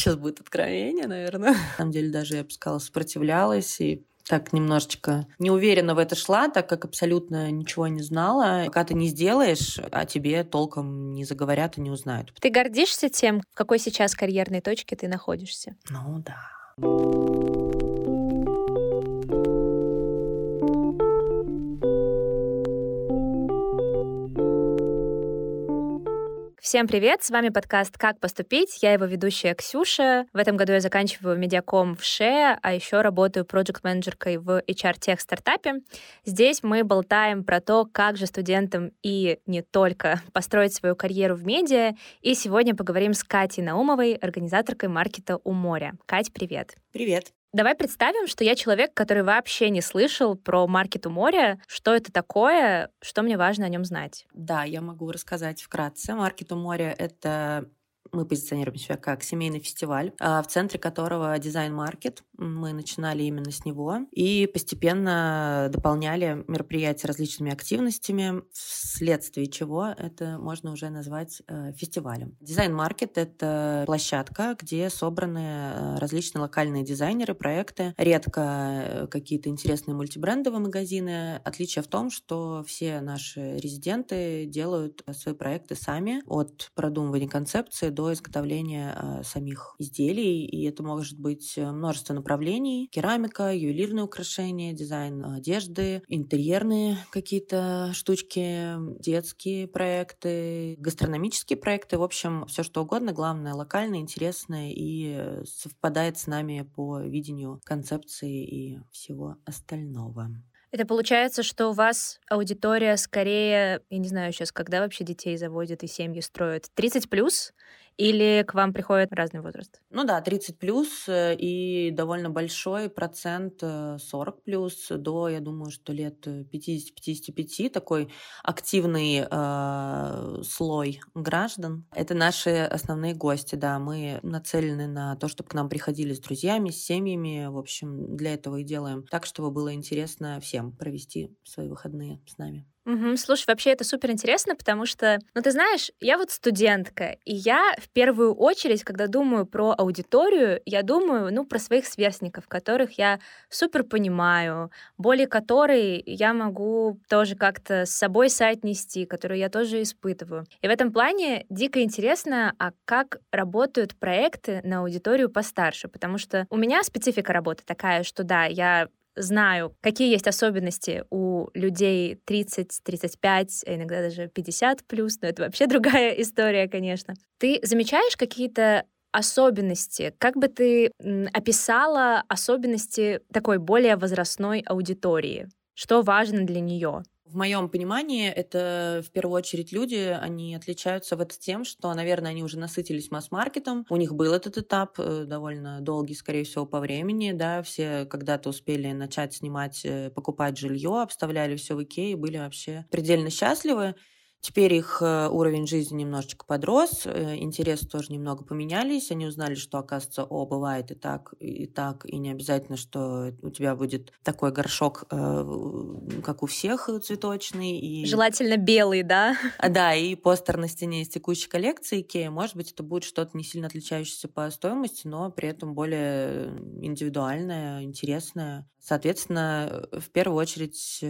Сейчас будет откровение, наверное. На самом деле даже, я бы сказала, сопротивлялась и так немножечко неуверенно в это шла, так как абсолютно ничего не знала. Пока ты не сделаешь, а тебе толком не заговорят и не узнают. Ты гордишься тем, в какой сейчас карьерной точке ты находишься? Ну да. Всем привет! С вами подкаст «Как поступить?». Я его ведущая Ксюша. В этом году я заканчиваю медиаком в ШЕ, а еще работаю проект-менеджеркой в HR-тех стартапе. Здесь мы болтаем про то, как же студентам и не только построить свою карьеру в медиа. И сегодня поговорим с Катей Наумовой, организаторкой маркета «У моря». Кать, привет! Привет! Давай представим, что я человек, который вообще не слышал про маркет у моря. Что это такое? Что мне важно о нем знать? Да, я могу рассказать вкратце. Маркет у моря — это мы позиционируем себя как семейный фестиваль, а, в центре которого дизайн-маркет. Мы начинали именно с него и постепенно дополняли мероприятия различными активностями, вследствие чего это можно уже назвать э, фестивалем. Дизайн-маркет — это площадка, где собраны э, различные локальные дизайнеры, проекты, редко э, какие-то интересные мультибрендовые магазины. Отличие в том, что все наши резиденты делают свои проекты сами от продумывания концепции до изготовления э, самих изделий, и это может быть э, множество направлений. Керамика, ювелирные украшения, дизайн одежды, интерьерные какие-то штучки, детские проекты, гастрономические проекты, в общем, все что угодно, главное локальное, интересное и э, совпадает с нами по видению концепции и всего остального. Это получается, что у вас аудитория скорее, я не знаю сейчас, когда вообще детей заводят и семьи строят, 30 плюс, или к вам приходит разный возраст? Ну да, 30 плюс э, и довольно большой процент 40 э, плюс до, я думаю, что лет 50-55 такой активный э, слой граждан. Это наши основные гости, да. Мы нацелены на то, чтобы к нам приходили с друзьями, с семьями. В общем, для этого и делаем так, чтобы было интересно всем провести свои выходные с нами. Угу. Слушай, вообще это супер интересно, потому что, ну ты знаешь, я вот студентка, и я в первую очередь, когда думаю про аудиторию, я думаю, ну, про своих сверстников, которых я супер понимаю, боли которой я могу тоже как-то с собой соотнести, которую я тоже испытываю. И в этом плане дико интересно, а как работают проекты на аудиторию постарше, потому что у меня специфика работы такая, что да, я знаю, какие есть особенности у людей 30, 35, а иногда даже 50 плюс, но это вообще другая история, конечно. Ты замечаешь какие-то особенности? Как бы ты описала особенности такой более возрастной аудитории? Что важно для нее? В моем понимании это в первую очередь люди, они отличаются вот тем, что, наверное, они уже насытились масс-маркетом, у них был этот этап э, довольно долгий, скорее всего, по времени, да, все когда-то успели начать снимать, э, покупать жилье, обставляли все в Икее, были вообще предельно счастливы. Теперь их э, уровень жизни немножечко подрос, э, интересы тоже немного поменялись. Они узнали, что, оказывается, о, бывает и так, и так, и не обязательно, что у тебя будет такой горшок, э, как у всех, цветочный. И... Желательно белый, да? А, да, и постер на стене из текущей коллекции Икея. Может быть, это будет что-то не сильно отличающееся по стоимости, но при этом более индивидуальное, интересное. Соответственно, в первую очередь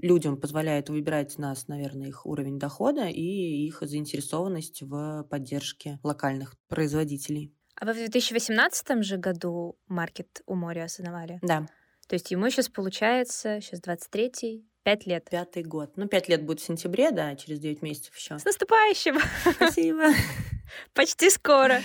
людям позволяет выбирать нас, наверное, их уровень дохода, дохода и их заинтересованность в поддержке локальных производителей. А вы в 2018 же году маркет у моря основали? Да. То есть ему сейчас получается, сейчас 23-й, Пять лет. Пятый год. Ну, пять лет будет в сентябре, да, через девять месяцев еще. С наступающим! Спасибо. Почти скоро.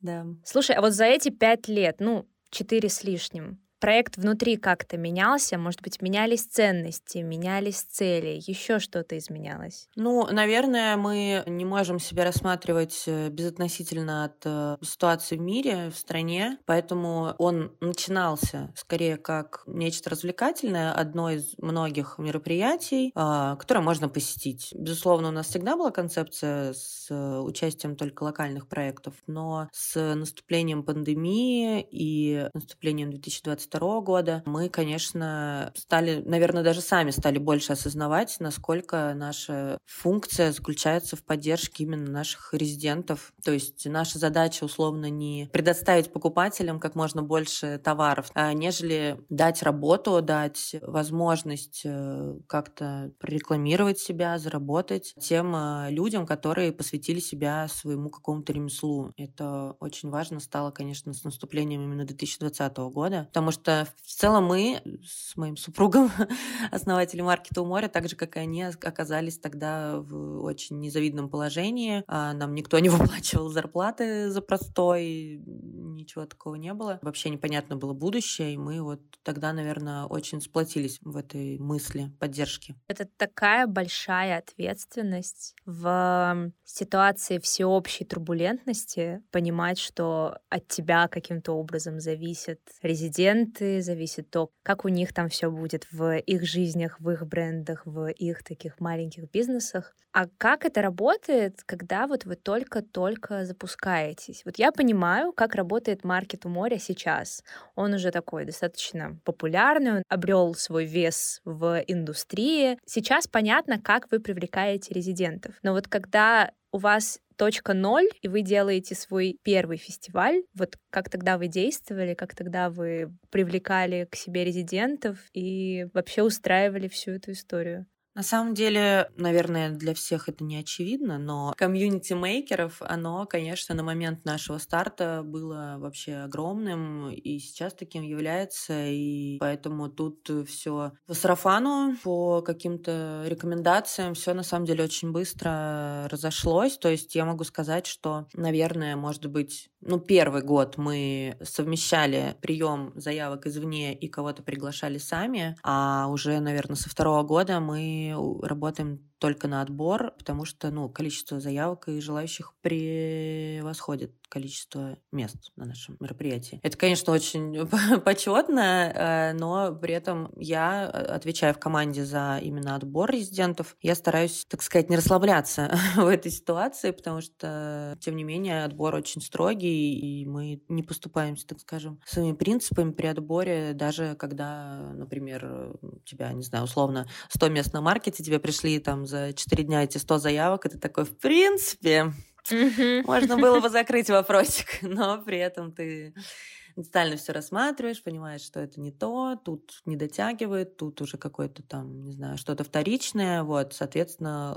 Да. Слушай, а вот за эти пять лет, ну, четыре с лишним, проект внутри как-то менялся? Может быть, менялись ценности, менялись цели, еще что-то изменялось? Ну, наверное, мы не можем себя рассматривать э, безотносительно от э, ситуации в мире, в стране, поэтому он начинался скорее как нечто развлекательное, одно из многих мероприятий, а, которое можно посетить. Безусловно, у нас всегда была концепция с э, участием только локальных проектов, но с наступлением пандемии и наступлением 2020 2022 года, мы, конечно, стали, наверное, даже сами стали больше осознавать, насколько наша функция заключается в поддержке именно наших резидентов. То есть наша задача условно не предоставить покупателям как можно больше товаров, а нежели дать работу, дать возможность э, как-то рекламировать себя, заработать тем э, людям, которые посвятили себя своему какому-то ремеслу. Это очень важно стало, конечно, с наступлением именно 2020 года, потому что в целом мы с моим супругом, основатели маркета у моря, так же, как и они, оказались тогда в очень незавидном положении. А нам никто не выплачивал зарплаты за простой, ничего такого не было. Вообще непонятно было будущее, и мы вот тогда, наверное, очень сплотились в этой мысли поддержки. Это такая большая ответственность в ситуации всеобщей турбулентности понимать, что от тебя каким-то образом зависят резиденты, зависит то, как у них там все будет в их жизнях, в их брендах, в их таких маленьких бизнесах. А как это работает, когда вот вы только-только запускаетесь? Вот я понимаю, как работает маркет у моря сейчас. Он уже такой достаточно популярный, он обрел свой вес в индустрии. Сейчас понятно, как вы привлекаете резидентов. Но вот когда у вас точка ноль, и вы делаете свой первый фестиваль. Вот как тогда вы действовали, как тогда вы привлекали к себе резидентов и вообще устраивали всю эту историю? На самом деле, наверное, для всех это не очевидно, но комьюнити мейкеров, оно, конечно, на момент нашего старта было вообще огромным, и сейчас таким является, и поэтому тут все по сарафану, по каким-то рекомендациям, все на самом деле очень быстро разошлось. То есть я могу сказать, что, наверное, может быть, ну, первый год мы совмещали прием заявок извне и кого-то приглашали сами, а уже, наверное, со второго года мы работаем только на отбор, потому что ну, количество заявок и желающих превосходит количество мест на нашем мероприятии. Это, конечно, очень почетно, э, но при этом я э, отвечаю в команде за именно отбор резидентов. Я стараюсь, так сказать, не расслабляться в этой ситуации, потому что, тем не менее, отбор очень строгий, и мы не поступаемся, так скажем, своими принципами при отборе, даже когда, например, тебя, не знаю, условно, 100 мест на маркете, тебе пришли там за 4 дня эти 100 заявок, и ты такой, в принципе, можно было бы закрыть вопросик, но при этом ты детально все рассматриваешь, понимаешь, что это не то, тут не дотягивает, тут уже какое-то там, не знаю, что-то вторичное, вот, соответственно,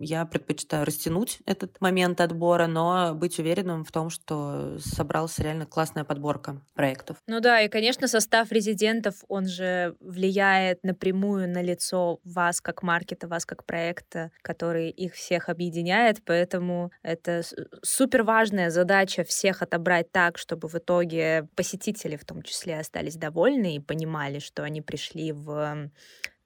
я предпочитаю растянуть этот момент отбора, но быть уверенным в том, что собралась реально классная подборка проектов. Ну да, и, конечно, состав резидентов, он же влияет напрямую на лицо вас как маркета, вас как проекта, который их всех объединяет, поэтому это супер важная задача всех отобрать так, чтобы в итоге посетители в том числе остались довольны и понимали, что они пришли в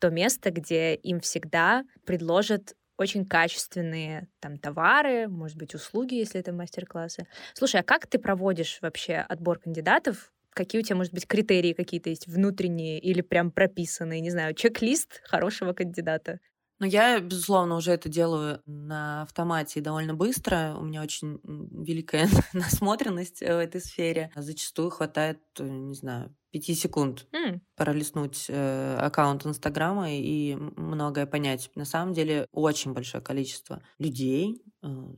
то место, где им всегда предложат очень качественные там товары, может быть, услуги, если это мастер-классы. Слушай, а как ты проводишь вообще отбор кандидатов? Какие у тебя, может быть, критерии какие-то есть внутренние или прям прописанные, не знаю, чек-лист хорошего кандидата? Ну, я, безусловно, уже это делаю на автомате довольно быстро. У меня очень великая насмотренность в этой сфере. Зачастую хватает, не знаю, пяти секунд mm. пролистнуть э, аккаунт Инстаграма и многое понять. На самом деле очень большое количество людей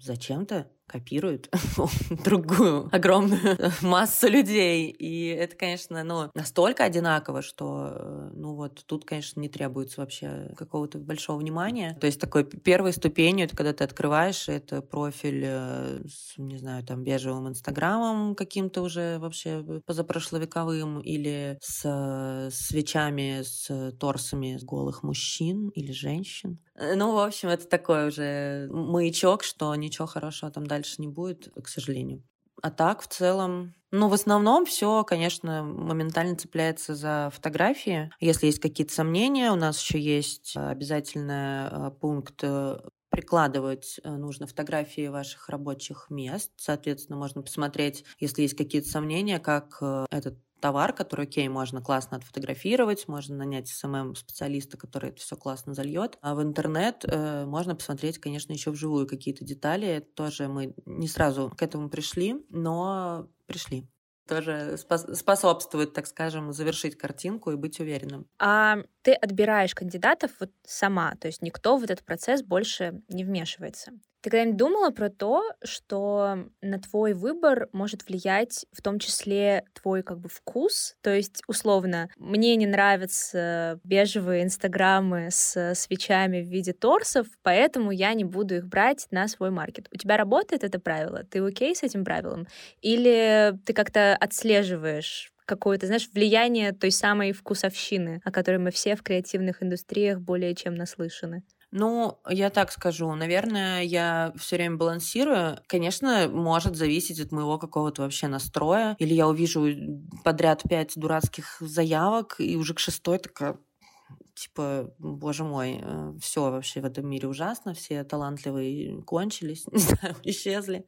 зачем-то копируют другую огромную массу людей. И это, конечно, ну, настолько одинаково, что, э, ну вот, тут, конечно, не требуется вообще какого-то большого внимания. То есть такой первой ступенью, это когда ты открываешь, это профиль э, с, не знаю, там, бежевым инстаграмом каким-то уже вообще позапрошловековым или с свечами, с торсами голых мужчин или женщин. Э, ну, в общем, это такой уже маячок, что ничего хорошего там дальше не будет, к сожалению. А так, в целом, ну, в основном все, конечно, моментально цепляется за фотографии. Если есть какие-то сомнения, у нас еще есть обязательный э, пункт э, прикладывать нужно фотографии ваших рабочих мест. Соответственно, можно посмотреть, если есть какие-то сомнения, как этот товар, который, окей, можно классно отфотографировать, можно нанять SMM-специалиста, который это все классно зальет. А в интернет э, можно посмотреть, конечно, еще вживую какие-то детали. Тоже мы не сразу к этому пришли, но пришли. тоже способствует, так скажем, завершить картинку и быть уверенным. А ты отбираешь кандидатов вот сама, то есть никто в этот процесс больше не вмешивается. Ты когда-нибудь думала про то, что на твой выбор может влиять в том числе твой как бы вкус? То есть, условно, мне не нравятся бежевые инстаграмы с свечами в виде торсов, поэтому я не буду их брать на свой маркет. У тебя работает это правило? Ты окей с этим правилом? Или ты как-то отслеживаешь какое-то, знаешь, влияние той самой вкусовщины, о которой мы все в креативных индустриях более чем наслышаны? Ну, я так скажу. Наверное, я все время балансирую. Конечно, может зависеть от моего какого-то вообще настроя. Или я увижу подряд пять дурацких заявок, и уже к шестой такая, типа, боже мой, э, все вообще в этом мире ужасно, все талантливые кончились, не знаю, исчезли.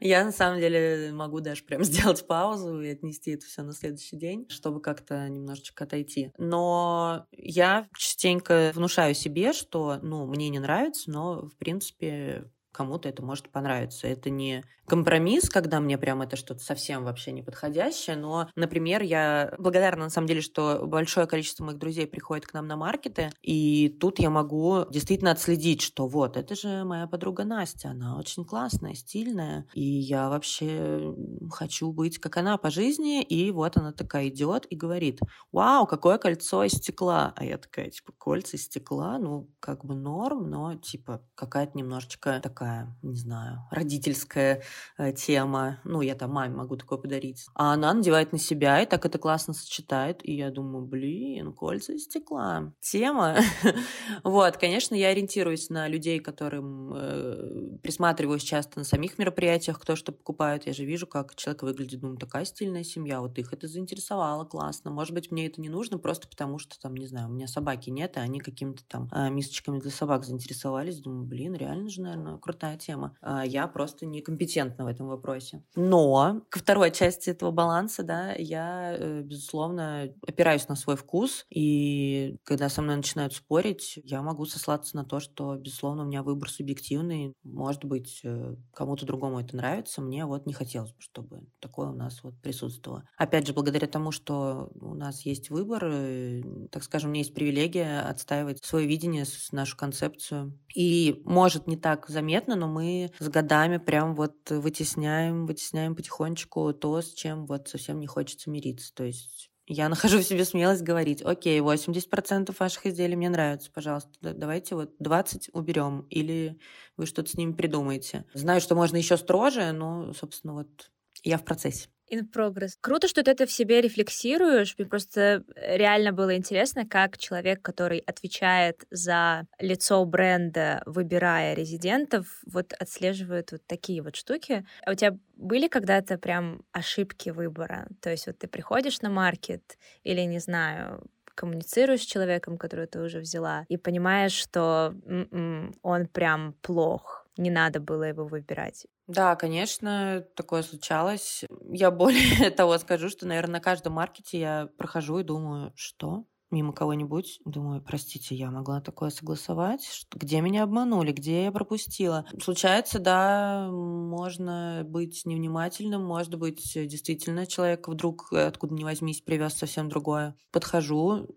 Я на самом деле могу даже прям сделать паузу и отнести это все на следующий день, чтобы как-то немножечко отойти. Но я частенько внушаю себе, что, ну, мне не нравится, но, в принципе, кому-то это может понравиться. Это не компромисс, когда мне прям это что-то совсем вообще не подходящее, но, например, я благодарна на самом деле, что большое количество моих друзей приходит к нам на маркеты, и тут я могу действительно отследить, что вот, это же моя подруга Настя, она очень классная, стильная, и я вообще хочу быть как она по жизни, и вот она такая идет и говорит, вау, какое кольцо из стекла, а я такая, типа, кольца из стекла, ну, как бы норм, но, типа, какая-то немножечко такая, не знаю, родительская Э, тема. Ну, я там маме могу такое подарить. А она надевает на себя и так это классно сочетает. И я думаю, блин, кольца из стекла. Тема. вот, конечно, я ориентируюсь на людей, которым э, присматриваюсь часто на самих мероприятиях, кто что покупает. Я же вижу, как человек выглядит. Думаю, такая стильная семья. Вот их это заинтересовало, классно. Может быть, мне это не нужно просто потому, что там, не знаю, у меня собаки нет, и они какими-то там э, мисочками для собак заинтересовались. Думаю, блин, реально же, наверное, крутая тема. А я просто некомпетентна компетентна в этом вопросе. Но к второй части этого баланса, да, я, э, безусловно, опираюсь на свой вкус, и когда со мной начинают спорить, я могу сослаться на то, что, безусловно, у меня выбор субъективный. Может быть, э, кому-то другому это нравится, мне вот не хотелось бы, чтобы такое у нас вот присутствовало. Опять же, благодаря тому, что у нас есть выбор, э, так скажем, у меня есть привилегия отстаивать свое видение, нашу концепцию. И может не так заметно, но мы с годами прям вот вытесняем, вытесняем потихонечку то, с чем вот совсем не хочется мириться. То есть я нахожу в себе смелость говорить, окей, 80% ваших изделий мне нравятся, пожалуйста, давайте вот 20 уберем, или вы что-то с ними придумаете. Знаю, что можно еще строже, но, собственно, вот я в процессе. In progress. Круто, что ты это в себе рефлексируешь. Мне просто реально было интересно, как человек, который отвечает за лицо бренда, выбирая резидентов, вот отслеживает вот такие вот штуки. А у тебя были когда-то прям ошибки выбора? То есть вот ты приходишь на маркет или, не знаю, коммуницируешь с человеком, который ты уже взяла, и понимаешь, что м-м, он прям плох, не надо было его выбирать. Да, конечно, такое случалось. Я более того скажу, что, наверное, на каждом маркете я прохожу и думаю, что? мимо кого-нибудь, думаю, простите, я могла такое согласовать, где меня обманули, где я пропустила. Случается, да, можно быть невнимательным, может быть, действительно человек вдруг, откуда ни возьмись, привез совсем другое. Подхожу,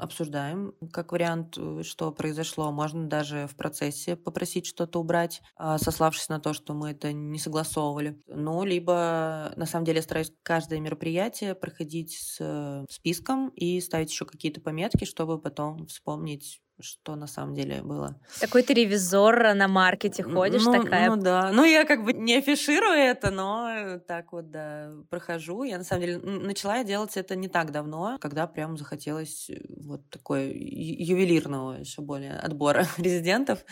обсуждаем как вариант, э, что произошло. Можно даже в процессе попросить что-то убрать, а, сославшись на то, что мы это не согласовывали. Ну, либо, на самом деле, я стараюсь каждое мероприятие проходить с э, списком и ставить еще какие-то пометки, чтобы потом вспомнить что на самом деле было. Такой ты ревизор на маркете ходишь, ну, такая. Ну да. Ну, я как бы не афиширую это, но так вот, да, прохожу. Я на самом деле начала делать это не так давно, когда прям захотелось э, вот такой ювелирного еще более отбора резидентов.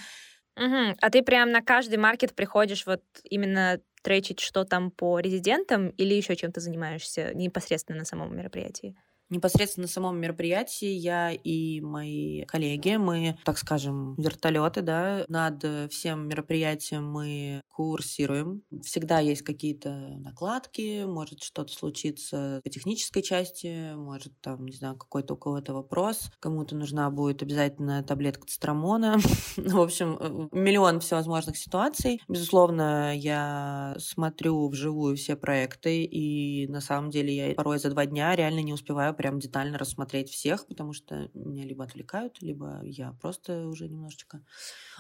Угу. А ты прям на каждый маркет приходишь вот именно тречить, что там по резидентам, или еще чем-то занимаешься непосредственно на самом мероприятии? Непосредственно на самом мероприятии я и мои коллеги, мы, так скажем, вертолеты, да, над всем мероприятием мы курсируем. Всегда есть какие-то накладки, может что-то случиться по технической части, может там, не знаю, какой-то у кого-то вопрос, кому-то нужна будет обязательно таблетка цитрамона. В общем, э, миллион всевозможных ситуаций. Безусловно, я смотрю вживую все проекты, и на самом деле я порой за два дня реально не успеваю прям детально рассмотреть всех, потому что меня либо отвлекают, либо я просто уже немножечко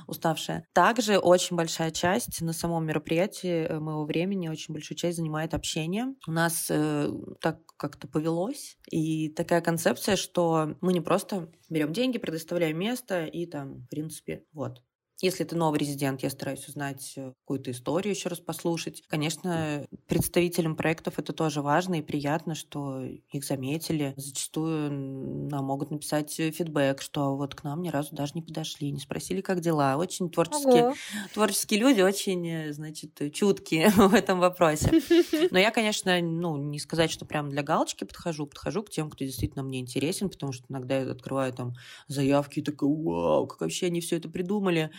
уставшая. Также очень большая часть на самом мероприятии э, моего времени, очень большую часть занимает общение. У нас э, так как-то повелось, и такая концепция, что мы не просто берем деньги, предоставляем место и там, в принципе, вот, если ты новый резидент, я стараюсь узнать э, какую-то историю еще раз послушать. Конечно, представителям проектов это тоже важно и приятно, что их заметили. Зачастую нам могут написать фидбэк, что вот к нам ни разу даже не подошли, не спросили, как дела. Очень творческие, Ого. творческие люди, очень, э, значит, чуткие в этом вопросе. Но я, конечно, ну, не сказать, что прям для галочки подхожу, подхожу к тем, кто действительно мне интересен, потому что иногда я открываю там заявки и такая, вау, как вообще они все это придумали.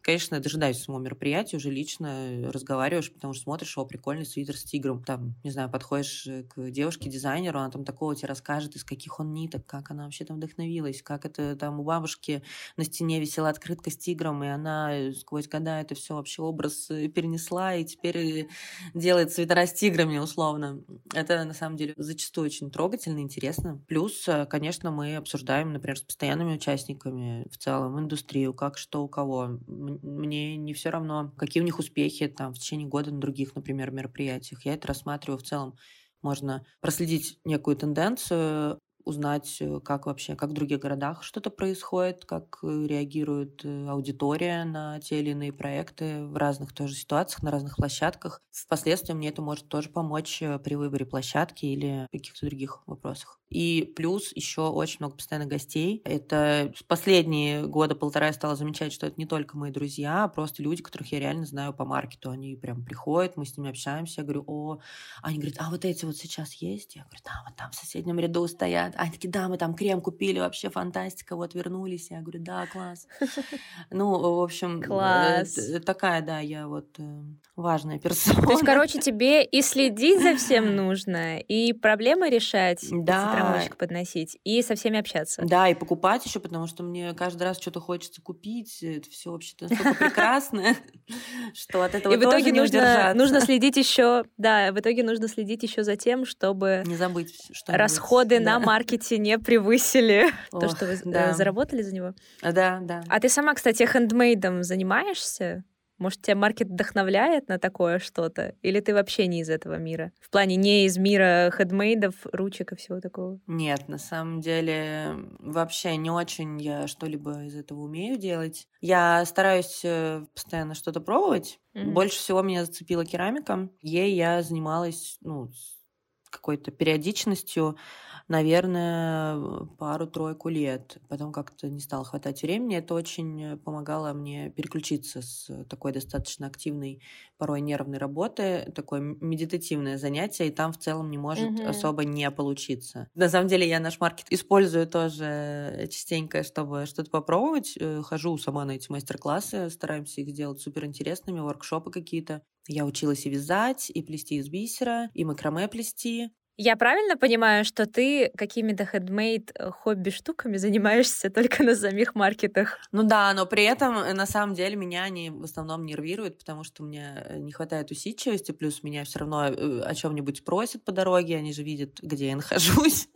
Конечно, дожидаюсь самого мероприятия, уже лично разговариваешь, потому что смотришь, о, прикольный свитер с тигром. Там, не знаю, подходишь э, к девушке-дизайнеру, она там такого тебе расскажет, из каких он ниток, как она вообще там вдохновилась, как это там у бабушки на стене висела открытка с тигром, и она э, сквозь года это все вообще образ э, перенесла, и теперь делает свитера с тиграми, условно. Это, на самом деле, зачастую очень трогательно, интересно. Плюс, конечно, мы обсуждаем, например, с постоянными участниками в целом индустрию, как что у кого мне не все равно, какие у них успехи там в течение года на других, например, мероприятиях. Я это рассматриваю в целом. Можно проследить некую тенденцию, узнать, э, как вообще, как в других городах что-то происходит, как э, реагирует э, аудитория на те или иные проекты в разных тоже ситуациях, на разных площадках. Впоследствии мне это может тоже помочь при выборе площадки или каких-то других вопросах. И плюс еще очень много постоянных гостей. Это последние года полтора я стала замечать, что это не только мои друзья, а просто люди, которых я реально знаю по маркету. Они прям приходят, мы с ними общаемся. Я говорю, о, они говорят, а вот эти вот сейчас есть? Я говорю, да, вот там в соседнем ряду стоят. Они такие, да, мы там крем купили, вообще фантастика, вот вернулись. Я говорю, да, класс. Ну, в общем, класс. такая, да, я вот э, важная персона. То есть, короче, тебе и следить за всем нужно, и проблемы решать. Да, коробочек подносить и со всеми общаться. Да, и покупать еще, потому что мне каждый раз что-то хочется купить. Это все вообще-то настолько прекрасно, что от этого И в итоге нужно, нужно следить еще, да, в итоге нужно следить еще за тем, чтобы не забыть, что расходы на маркете не превысили то, что вы э, заработали за него. Да, да. А ты сама, кстати, хендмейдом занимаешься? Может, тебя маркет вдохновляет на такое что-то? Или ты вообще не из этого мира? В плане не из мира хедмейдов, ручек и всего такого? Нет, на самом деле вообще не очень я что-либо из этого умею делать. Я стараюсь э, постоянно что-то пробовать. Mm-hmm. Больше всего меня зацепила керамика. Ей я занималась ну, с какой-то периодичностью наверное, пару-тройку лет. Потом как-то не стало хватать времени. Это очень помогало мне переключиться с такой достаточно активной, порой нервной работы, такое медитативное занятие, и там в целом не может угу. особо не получиться. На самом деле я наш маркет использую тоже частенько, чтобы что-то попробовать. Э, хожу сама на эти мастер-классы, стараемся их сделать суперинтересными, воркшопы какие-то. Я училась и вязать, и плести из бисера, и макраме плести. Я правильно понимаю, что ты какими-то хедмейд э, хобби-штуками занимаешься только на самих маркетах? Ну да, но при этом э, на самом деле меня они в основном нервируют, потому что мне э, не хватает усидчивости, плюс меня все равно о чем-нибудь просят по дороге, они же видят, где я нахожусь,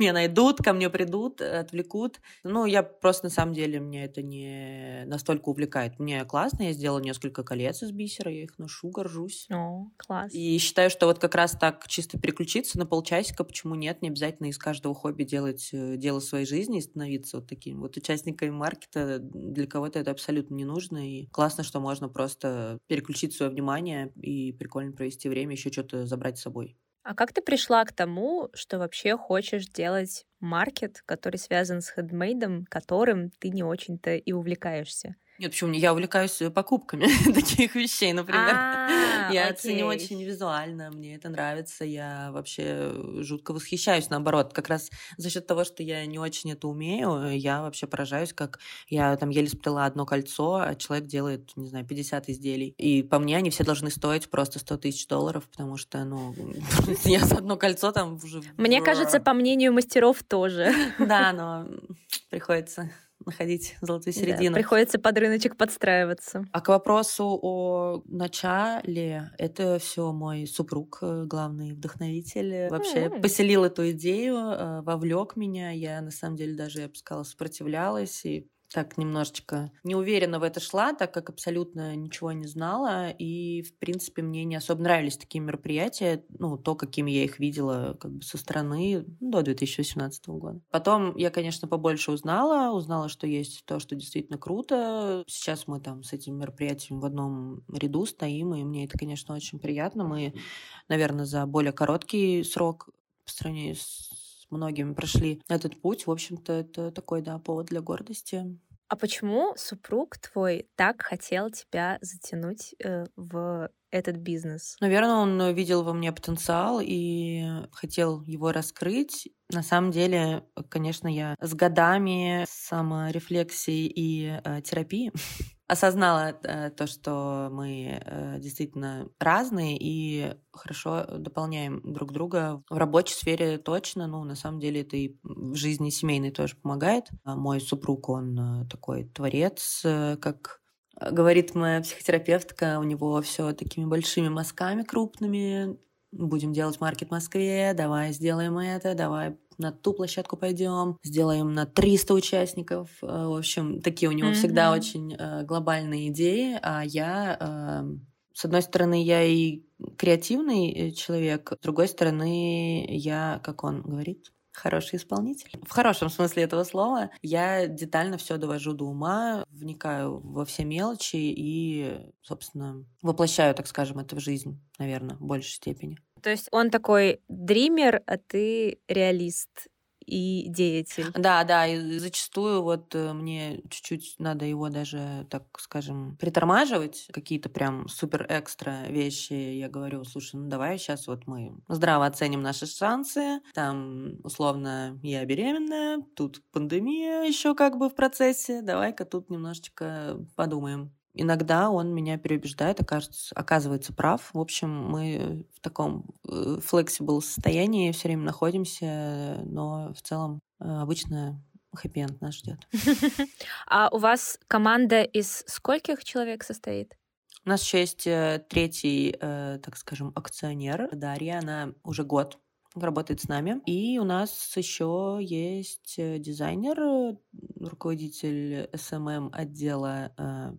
меня найдут, ко мне придут, отвлекут. Ну, я просто на самом деле, мне это не настолько увлекает. Мне классно, я сделала несколько колец из бисера, я их ношу, горжусь. О, класс. И считаю, что вот как раз так чисто переключиться на полчасика, почему нет? Не обязательно из каждого хобби делать э, дело своей жизни и становиться вот таким вот участниками маркета. Для кого-то это абсолютно не нужно. И классно, что можно просто переключить свое внимание и прикольно провести время, еще что-то забрать с собой. А как ты пришла к тому, что вообще хочешь делать маркет, который связан с хедмейдом, которым ты не очень-то и увлекаешься? Нет, почему? Я увлекаюсь э, покупками таких вещей, например. А, Я ценю очень визуально, мне это нравится, я вообще жутко восхищаюсь, наоборот. Как раз за счет того, что я не очень это умею, я вообще поражаюсь, как я там еле сплела одно кольцо, а человек делает, не знаю, 50 изделий. И по мне они все должны стоить просто 100 тысяч долларов, потому что, ну, я за одно кольцо там уже... Мне кажется, по мнению мастеров тоже. Да, но приходится находить золотую Да, середину. приходится под рыночек подстраиваться. А к вопросу о начале, это все мой супруг, э, главный вдохновитель, э, вообще М. поселил эту идею, э, вовлек меня. Я на самом деле даже, я бы сказала, сопротивлялась и так немножечко неуверенно в это шла, так как абсолютно ничего не знала. И, в принципе, мне не особо нравились такие мероприятия, ну, то, какими я их видела как бы со стороны ну, до 2018 года. Потом я, конечно, побольше узнала, узнала, что есть то, что действительно круто. Сейчас мы там с этим мероприятием в одном ряду стоим, и мне это, конечно, очень приятно. Мы, наверное, за более короткий срок по сравнению с многими прошли этот путь. В общем-то, это такой, да, повод для гордости. А почему супруг твой так хотел тебя затянуть э, в этот бизнес? Наверное, он видел во мне потенциал и хотел его раскрыть. На самом деле, конечно, я с годами саморефлексии и э, терапии осознала э, то, что мы э, действительно разные и хорошо дополняем друг друга. В рабочей сфере точно, ну, на самом деле это и в жизни семейной тоже помогает. А мой супруг, он э, такой творец, как говорит моя психотерапевтка, у него все такими большими мазками крупными. Будем делать маркет в Москве, давай сделаем это, давай на ту площадку пойдем, сделаем на 300 участников. Э, В общем, такие у него всегда Мгм. очень э, глобальные идеи, а я, э, с одной стороны, я и креативный э, человек, с другой стороны, я, как он говорит, хороший исполнитель. В хорошем смысле этого слова. Я детально все довожу до ума, вникаю во все мелочи и, собственно, воплощаю, так скажем, это в жизнь, наверное, в большей степени. То есть он такой дример, а ты реалист и деятель. Да, да, и зачастую вот э, мне чуть-чуть надо его даже, так скажем, притормаживать, какие-то прям супер экстра вещи. Я говорю, слушай, ну давай сейчас вот мы здраво оценим наши шансы. Там, условно, я беременная, тут пандемия еще как бы в процессе. Давай-ка тут немножечко подумаем. Иногда он меня переубеждает, окажется, оказывается прав. В общем, мы в таком э, flexible состоянии все время находимся, но в целом э, обычно хэппи-энд нас ждет. А у вас команда из скольких человек состоит? У нас еще есть э, третий, так скажем, акционер. Дарья, она уже год работает с нами. И у нас еще есть дизайнер, руководитель SMM отдела, э,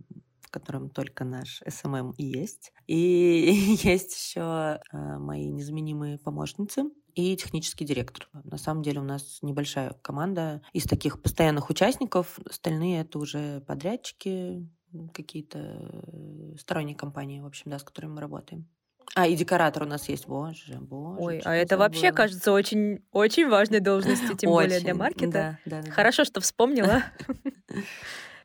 в котором только наш SMM и есть. И есть еще э, мои незаменимые помощницы и технический директор. На самом деле у нас небольшая команда из таких постоянных участников. Остальные это уже подрядчики, какие-то сторонние компании, в общем, да, с которыми мы работаем. А, и декоратор у нас есть, боже, боже. Ой, а это вообще забыла. кажется очень, очень важной должностью, тем более для Очень, маркета. Да, да, да. Хорошо, что вспомнила.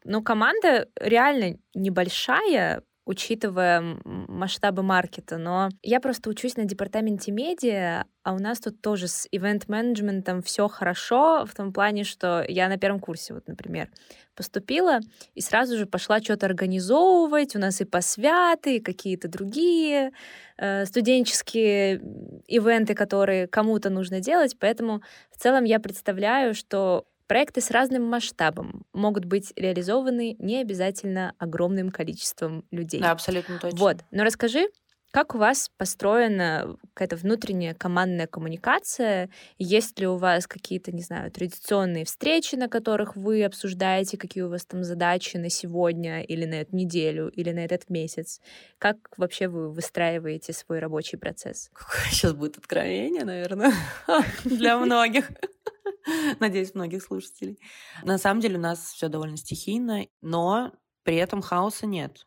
Ну, команда реально небольшая, учитывая масштабы маркета, но я просто учусь на департаменте медиа, а у нас тут тоже с ивент-менеджментом все хорошо, в том плане, что я на первом курсе, вот, например, поступила и сразу же пошла что-то организовывать. У нас и посвяты, и какие-то другие э, студенческие ивенты, которые кому-то нужно делать. Поэтому в целом я представляю, что проекты с разным масштабом могут быть реализованы не обязательно огромным количеством людей. Да, абсолютно точно. Вот. Но расскажи, как у вас построена какая-то внутренняя командная коммуникация? Есть ли у вас какие-то, не знаю, традиционные встречи, на которых вы обсуждаете, какие у вас там задачи на сегодня или на эту неделю или на этот месяц? Как вообще вы выстраиваете свой рабочий процесс? Какое сейчас будет откровение, наверное, для многих. Надеюсь, многих слушателей. На самом деле у нас все довольно стихийно, но при этом хаоса нет.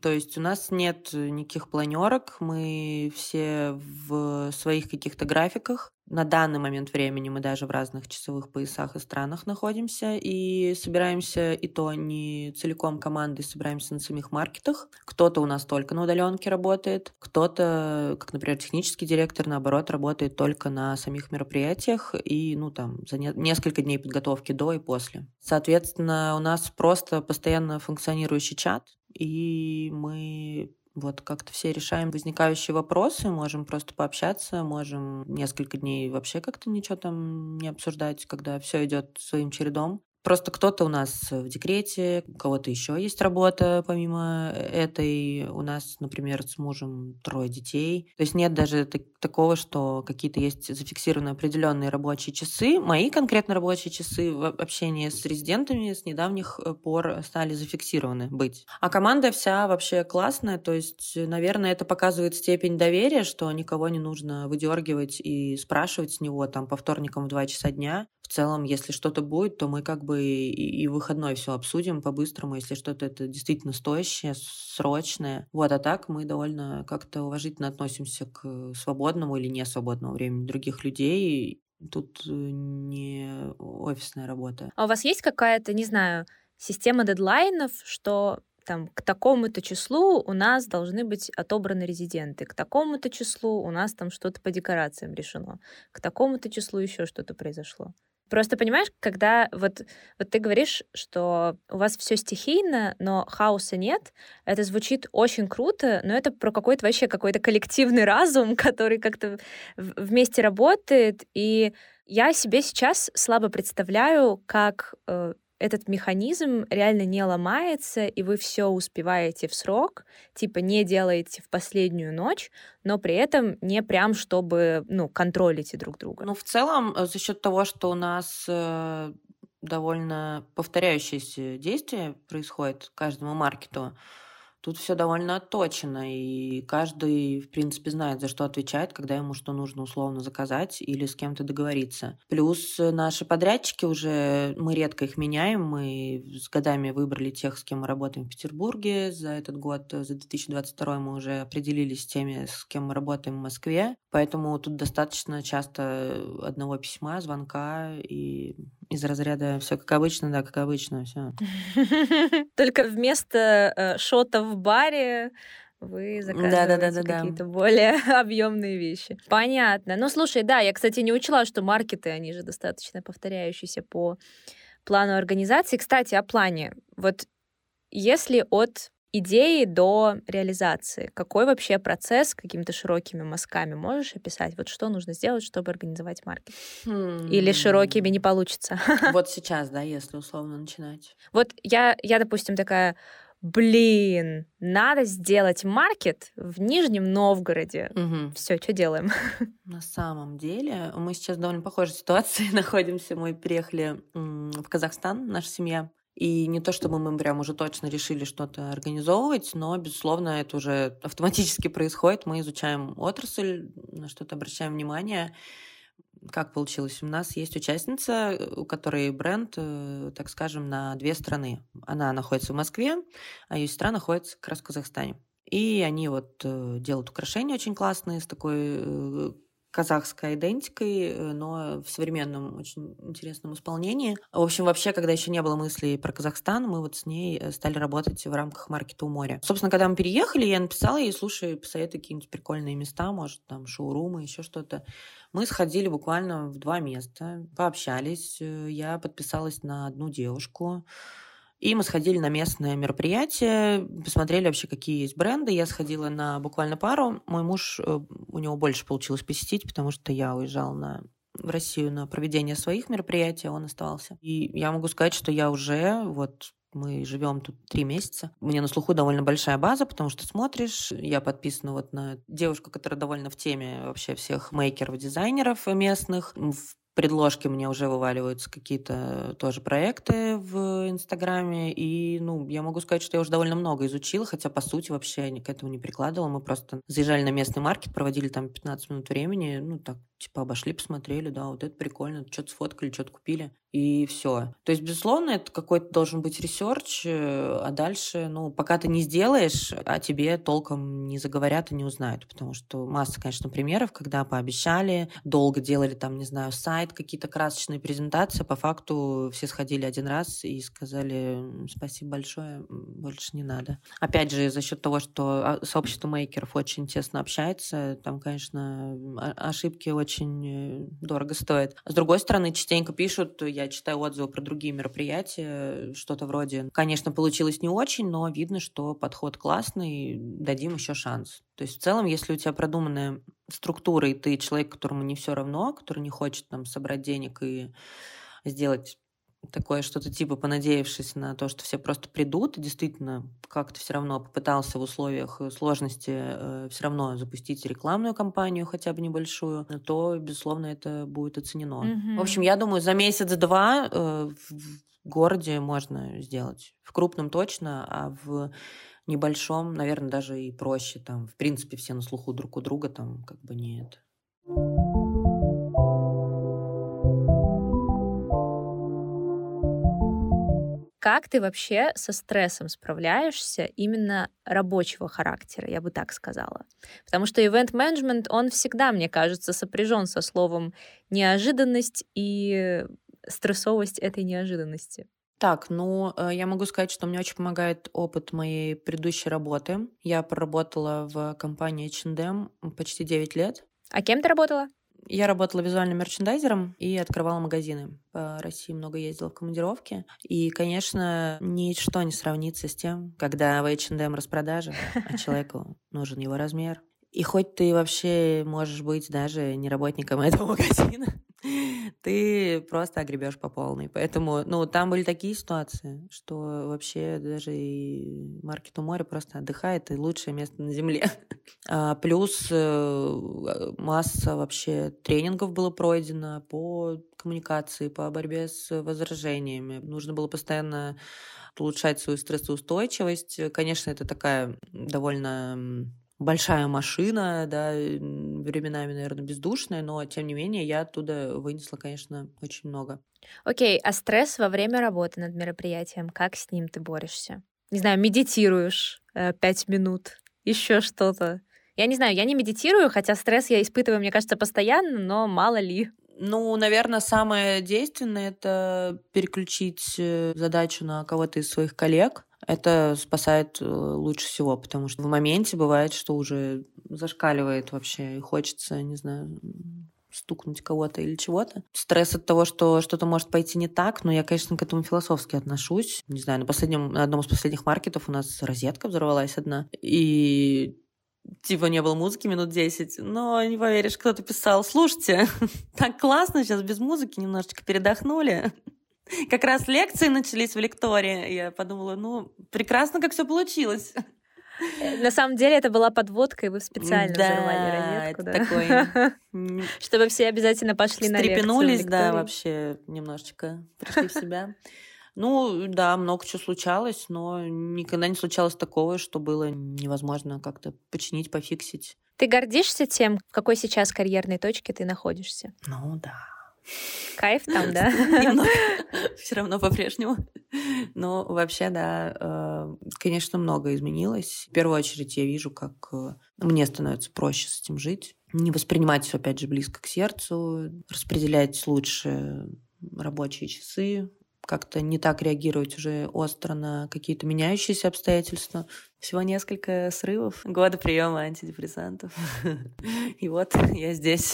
То есть у нас нет никаких планерок, мы все в своих каких-то графиках. На данный момент времени мы даже в разных часовых поясах и странах находимся и собираемся и то не целиком командой, собираемся на самих маркетах. Кто-то у нас только на удаленке работает, кто-то, как, например, технический директор, наоборот, работает только на самих мероприятиях и, ну, там, за не- несколько дней подготовки до и после. Соответственно, у нас просто постоянно функционирующий чат, и мы вот как-то все решаем возникающие вопросы, можем просто пообщаться, можем несколько дней вообще как-то ничего там не обсуждать, когда все идет своим чередом. Просто кто-то у нас в декрете, у кого-то еще есть работа помимо этой. У нас, например, с мужем трое детей. То есть нет даже такого, что какие-то есть зафиксированные определенные рабочие часы. Мои конкретно рабочие часы в общении с резидентами с недавних э, пор стали зафиксированы быть. А команда вся вообще классная. То есть, наверное, это показывает степень доверия, что никого не нужно выдергивать и спрашивать с него там по вторникам в 2 часа дня в целом, если что-то будет, то мы как бы и, выходной все обсудим по-быстрому, если что-то это действительно стоящее, срочное. Вот, а так мы довольно как-то уважительно относимся к свободному или не свободному времени других людей. Тут э, не офисная работа. А у вас есть какая-то, не знаю, система дедлайнов, что там, к такому-то числу у нас должны быть отобраны резиденты, к такому-то числу у нас там что-то по декорациям решено, к такому-то числу еще что-то произошло. Просто понимаешь, когда вот, вот ты говоришь, что у вас все стихийно, но хаоса нет, это звучит очень круто, но это про какой-то вообще какой-то коллективный разум, который как-то вместе работает. И я себе сейчас слабо представляю, как э, этот механизм реально не ломается, и вы все успеваете в срок, типа не делаете в последнюю ночь, но при этом не прям, чтобы, ну, контролите друг друга. Ну, в целом, э, за счет того, что у нас э, довольно повторяющиеся действия происходят каждому маркету, Тут все довольно отточено, и каждый, в принципе, знает, за что отвечает, когда ему что нужно условно заказать или с кем-то договориться. Плюс наши подрядчики уже, мы редко их меняем, мы с годами выбрали тех, с кем мы работаем в Петербурге. За этот год, за 2022 мы уже определились с теми, с кем мы работаем в Москве. Поэтому тут достаточно часто одного письма, звонка и из разряда все как обычно, да, как обычно, все. Только вместо э, шота в баре вы заказываете какие-то более объемные вещи. Понятно. Ну, слушай, да, я, кстати, не учла, что маркеты, они же достаточно повторяющиеся по плану организации. Кстати, о плане. Вот если от идеи до реализации. Какой вообще процесс какими-то широкими мазками можешь описать? Вот что нужно сделать, чтобы организовать маркет? Или широкими не получится? Вот сейчас, да, если условно начинать. Вот я, я допустим, такая, блин, надо сделать маркет в Нижнем Новгороде. Угу. Все, что делаем? На самом деле, мы сейчас в довольно похожей ситуации находимся. Мы приехали в Казахстан, наша семья, и не то, чтобы мы прям уже точно решили что-то организовывать, но, безусловно, это уже автоматически происходит. Мы изучаем отрасль, на что-то обращаем внимание. Как получилось? У нас есть участница, у которой бренд, э, так скажем, на две страны. Она находится в Москве, а ее сестра находится как раз в Казахстане. И они вот э, делают украшения очень классные с такой э, казахской идентикой, э, но в современном очень интересном исполнении. В общем, вообще, когда еще не было мыслей про Казахстан, мы вот с ней э, стали работать в рамках маркета у моря. Собственно, когда мы переехали, я написала ей, слушай, посоветуй какие-нибудь прикольные места, может, там, шоурумы, еще что-то. Мы сходили буквально в два места, пообщались. Э, я подписалась на одну девушку, и мы сходили на местное мероприятие, посмотрели вообще, какие есть бренды. Я сходила на буквально пару. Мой муж, э, у него больше получилось посетить, потому что я уезжала на в Россию на проведение своих мероприятий, а он оставался. И я могу сказать, что я уже вот мы живем тут три месяца. Меня на слуху довольно большая база, потому что смотришь, я подписана вот на девушку, которая довольно в теме вообще всех мейкеров, дизайнеров местных. В предложки мне уже вываливаются какие-то тоже проекты в Инстаграме, и, ну, я могу сказать, что я уже довольно много изучила, хотя, по сути, вообще к этому не прикладывала. Мы просто заезжали на местный маркет, проводили там 15 минут времени, ну, так, Типа обошли, посмотрели, да, вот это прикольно, что-то сфоткали, что-то купили, и все. То есть, безусловно, это какой-то должен быть research, э, а дальше, ну, пока ты не сделаешь, о тебе толком не заговорят и не узнают, потому что масса, конечно, примеров, когда пообещали, долго делали там, не знаю, сайт, какие-то красочные презентации, по факту все сходили один раз и сказали спасибо большое, больше не надо. Опять же, за счет того, что а, сообщество maker ов очень тесно общается, там, конечно, ошибки очень очень э, дорого стоит. С другой стороны, частенько пишут, я читаю отзывы про другие мероприятия, что-то вроде, конечно, получилось не очень, но видно, что подход классный, дадим еще шанс. То есть в целом, если у тебя продуманная структура, и ты человек, которому не все равно, который не хочет там собрать денег и сделать такое что-то типа понадеявшись на то, что все просто придут, и действительно как-то все равно попытался в условиях э, сложности э, все равно запустить рекламную кампанию хотя бы небольшую, то, безусловно, это будет оценено. Mm-hmm. В общем, я думаю, за месяц-два э, в городе можно сделать. В крупном точно, а в небольшом, наверное, даже и проще. Там, в принципе, все на слуху друг у друга, там как бы нет. Как ты вообще со стрессом справляешься именно рабочего характера, я бы так сказала? Потому что ивент-менеджмент, он всегда, мне кажется, сопряжен со словом неожиданность и стрессовость этой неожиданности. Так, ну, э, я могу сказать, что мне очень помогает опыт моей предыдущей работы. Я проработала в компании H&M почти 9 лет. А кем ты работала? Я работала визуальным мерчендайзером и открывала магазины. По России много ездила в командировки. И, конечно, ничто не сравнится с тем, когда в H&M распродажа, а человеку нужен его размер. И хоть ты вообще можешь быть даже не работником этого магазина, ты просто огребешь по полной. Поэтому, ну, там были такие ситуации, что вообще даже и маркет у моря просто отдыхает, и лучшее место на земле. А, плюс э, масса вообще тренингов было пройдено по коммуникации, по борьбе с возражениями. Нужно было постоянно улучшать свою стрессоустойчивость. Конечно, это такая довольно большая машина, да, временами, наверное, бездушная, но, тем не менее, я оттуда вынесла, конечно, очень много. Окей, а стресс во время работы над мероприятием, как с ним ты борешься? Не знаю, медитируешь э, пять минут, еще что-то. Я не знаю, я не медитирую, хотя стресс я испытываю, мне кажется, постоянно, но мало ли. Ну, наверное, самое действенное — это переключить э, задачу на кого-то из своих коллег, это спасает э, лучше всего, потому что в моменте бывает, что уже зашкаливает вообще, и хочется, не знаю, стукнуть кого-то или чего-то. Стресс от того, что что-то может пойти не так, но я, конечно, к этому философски отношусь. Не знаю, на, последнем, на одном из последних маркетов у нас розетка взорвалась одна, и типа не было музыки минут 10, но не поверишь, кто-то писал, слушайте, так классно сейчас без музыки немножечко передохнули. Как раз лекции начались в лектории. Я подумала, ну, прекрасно, как все получилось. Э, на самом деле это была подводка, и вы специально да, взорвали розетку, да? такой... Чтобы все обязательно пошли на лекцию. да, вообще немножечко пришли в себя. Ну, да, много чего случалось, но никогда не случалось такого, что было невозможно как-то починить, пофиксить. Ты гордишься тем, в какой сейчас карьерной точке ты находишься? Ну, да. Кайф там, да? Все равно по-прежнему. Но вообще, да, э, конечно, много изменилось. В первую очередь я вижу, как э, мне становится проще с этим жить. Не воспринимать все, опять же, близко к сердцу, распределять лучше рабочие часы, как-то не так реагировать уже остро на какие-то меняющиеся обстоятельства. Всего несколько срывов, года приема антидепрессантов. И вот я здесь.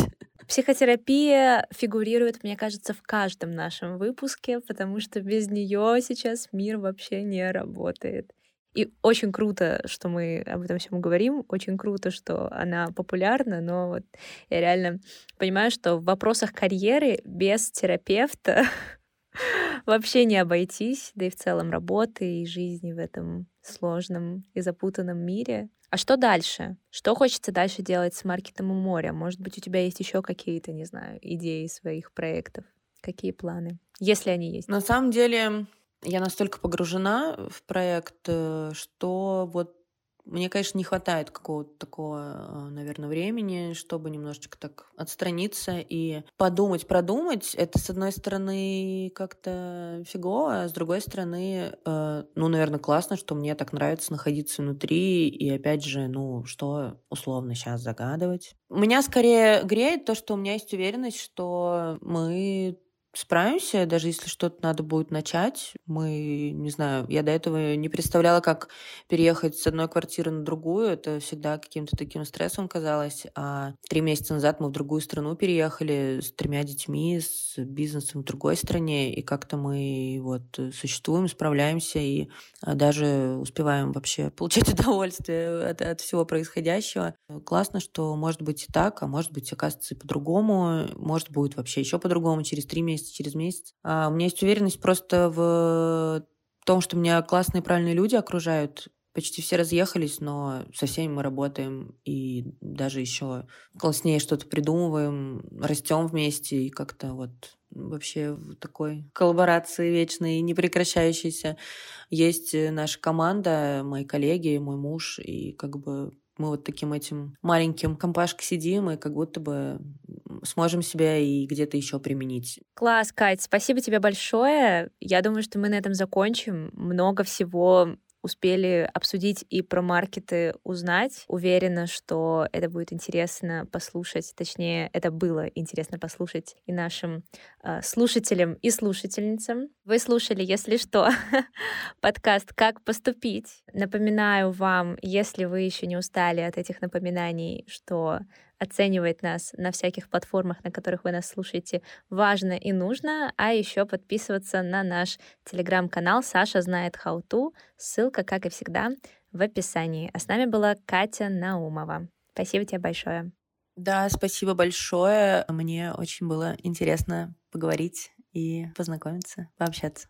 Психотерапия фигурирует, мне кажется, в каждом нашем выпуске, потому что без нее сейчас мир вообще не работает. И очень круто, что мы об этом всем говорим, очень круто, что она популярна, но вот я реально понимаю, что в вопросах карьеры без терапевта вообще не обойтись, да и в целом работы и жизни в этом сложном и запутанном мире. А что дальше? Что хочется дальше делать с маркетом у моря? Может быть, у тебя есть еще какие-то, не знаю, идеи своих проектов? Какие планы? Если они есть. На самом деле, я настолько погружена в проект, э, что вот мне, конечно, не хватает какого-то такого, а, наверное, времени, чтобы немножечко так отстраниться и подумать, продумать. Это, с одной стороны, как-то фигово, а с другой стороны, э, ну, наверное, классно, что мне так нравится находиться внутри, и опять же, ну, что условно сейчас загадывать. Меня скорее греет то, что у меня есть уверенность, что мы справимся, даже если что-то надо будет начать. Мы, не знаю, я до этого не представляла, как переехать с одной квартиры на другую. Это всегда каким-то таким стрессом казалось. А три месяца назад мы в другую страну переехали с тремя детьми, с бизнесом в другой стране, и как-то мы вот существуем, справляемся и а, даже успеваем вообще получать удовольствие от, от всего происходящего. Классно, что может быть и так, а может быть, оказывается, и по-другому. Может, будет вообще еще по-другому через три месяца месяц через месяц. А у меня есть уверенность просто в том, что меня классные, правильные люди окружают. Почти все разъехались, но со всеми мы работаем и даже еще класснее что-то придумываем, растем вместе и как-то вот вообще в такой коллаборации вечной, не прекращающейся. Есть наша команда, мои коллеги, мой муж, и как бы мы вот таким этим маленьким компашкой сидим и как будто бы сможем себя и где-то еще применить. Класс, Кать, спасибо тебе большое. Я думаю, что мы на этом закончим. Много всего успели обсудить и про маркеты узнать. Уверена, что это будет интересно послушать, точнее, это было интересно послушать и нашим э, слушателям и слушательницам. Вы слушали, если что, подкаст «Как поступить». Напоминаю вам, если вы еще не устали от этих напоминаний, что оценивать нас на всяких платформах, на которых вы нас слушаете, важно и нужно, а еще подписываться на наш телеграм-канал «Саша знает how to». Ссылка, как и всегда, в описании. А с нами была Катя Наумова. Спасибо тебе большое. Да, спасибо большое. Мне очень было интересно поговорить и познакомиться, пообщаться.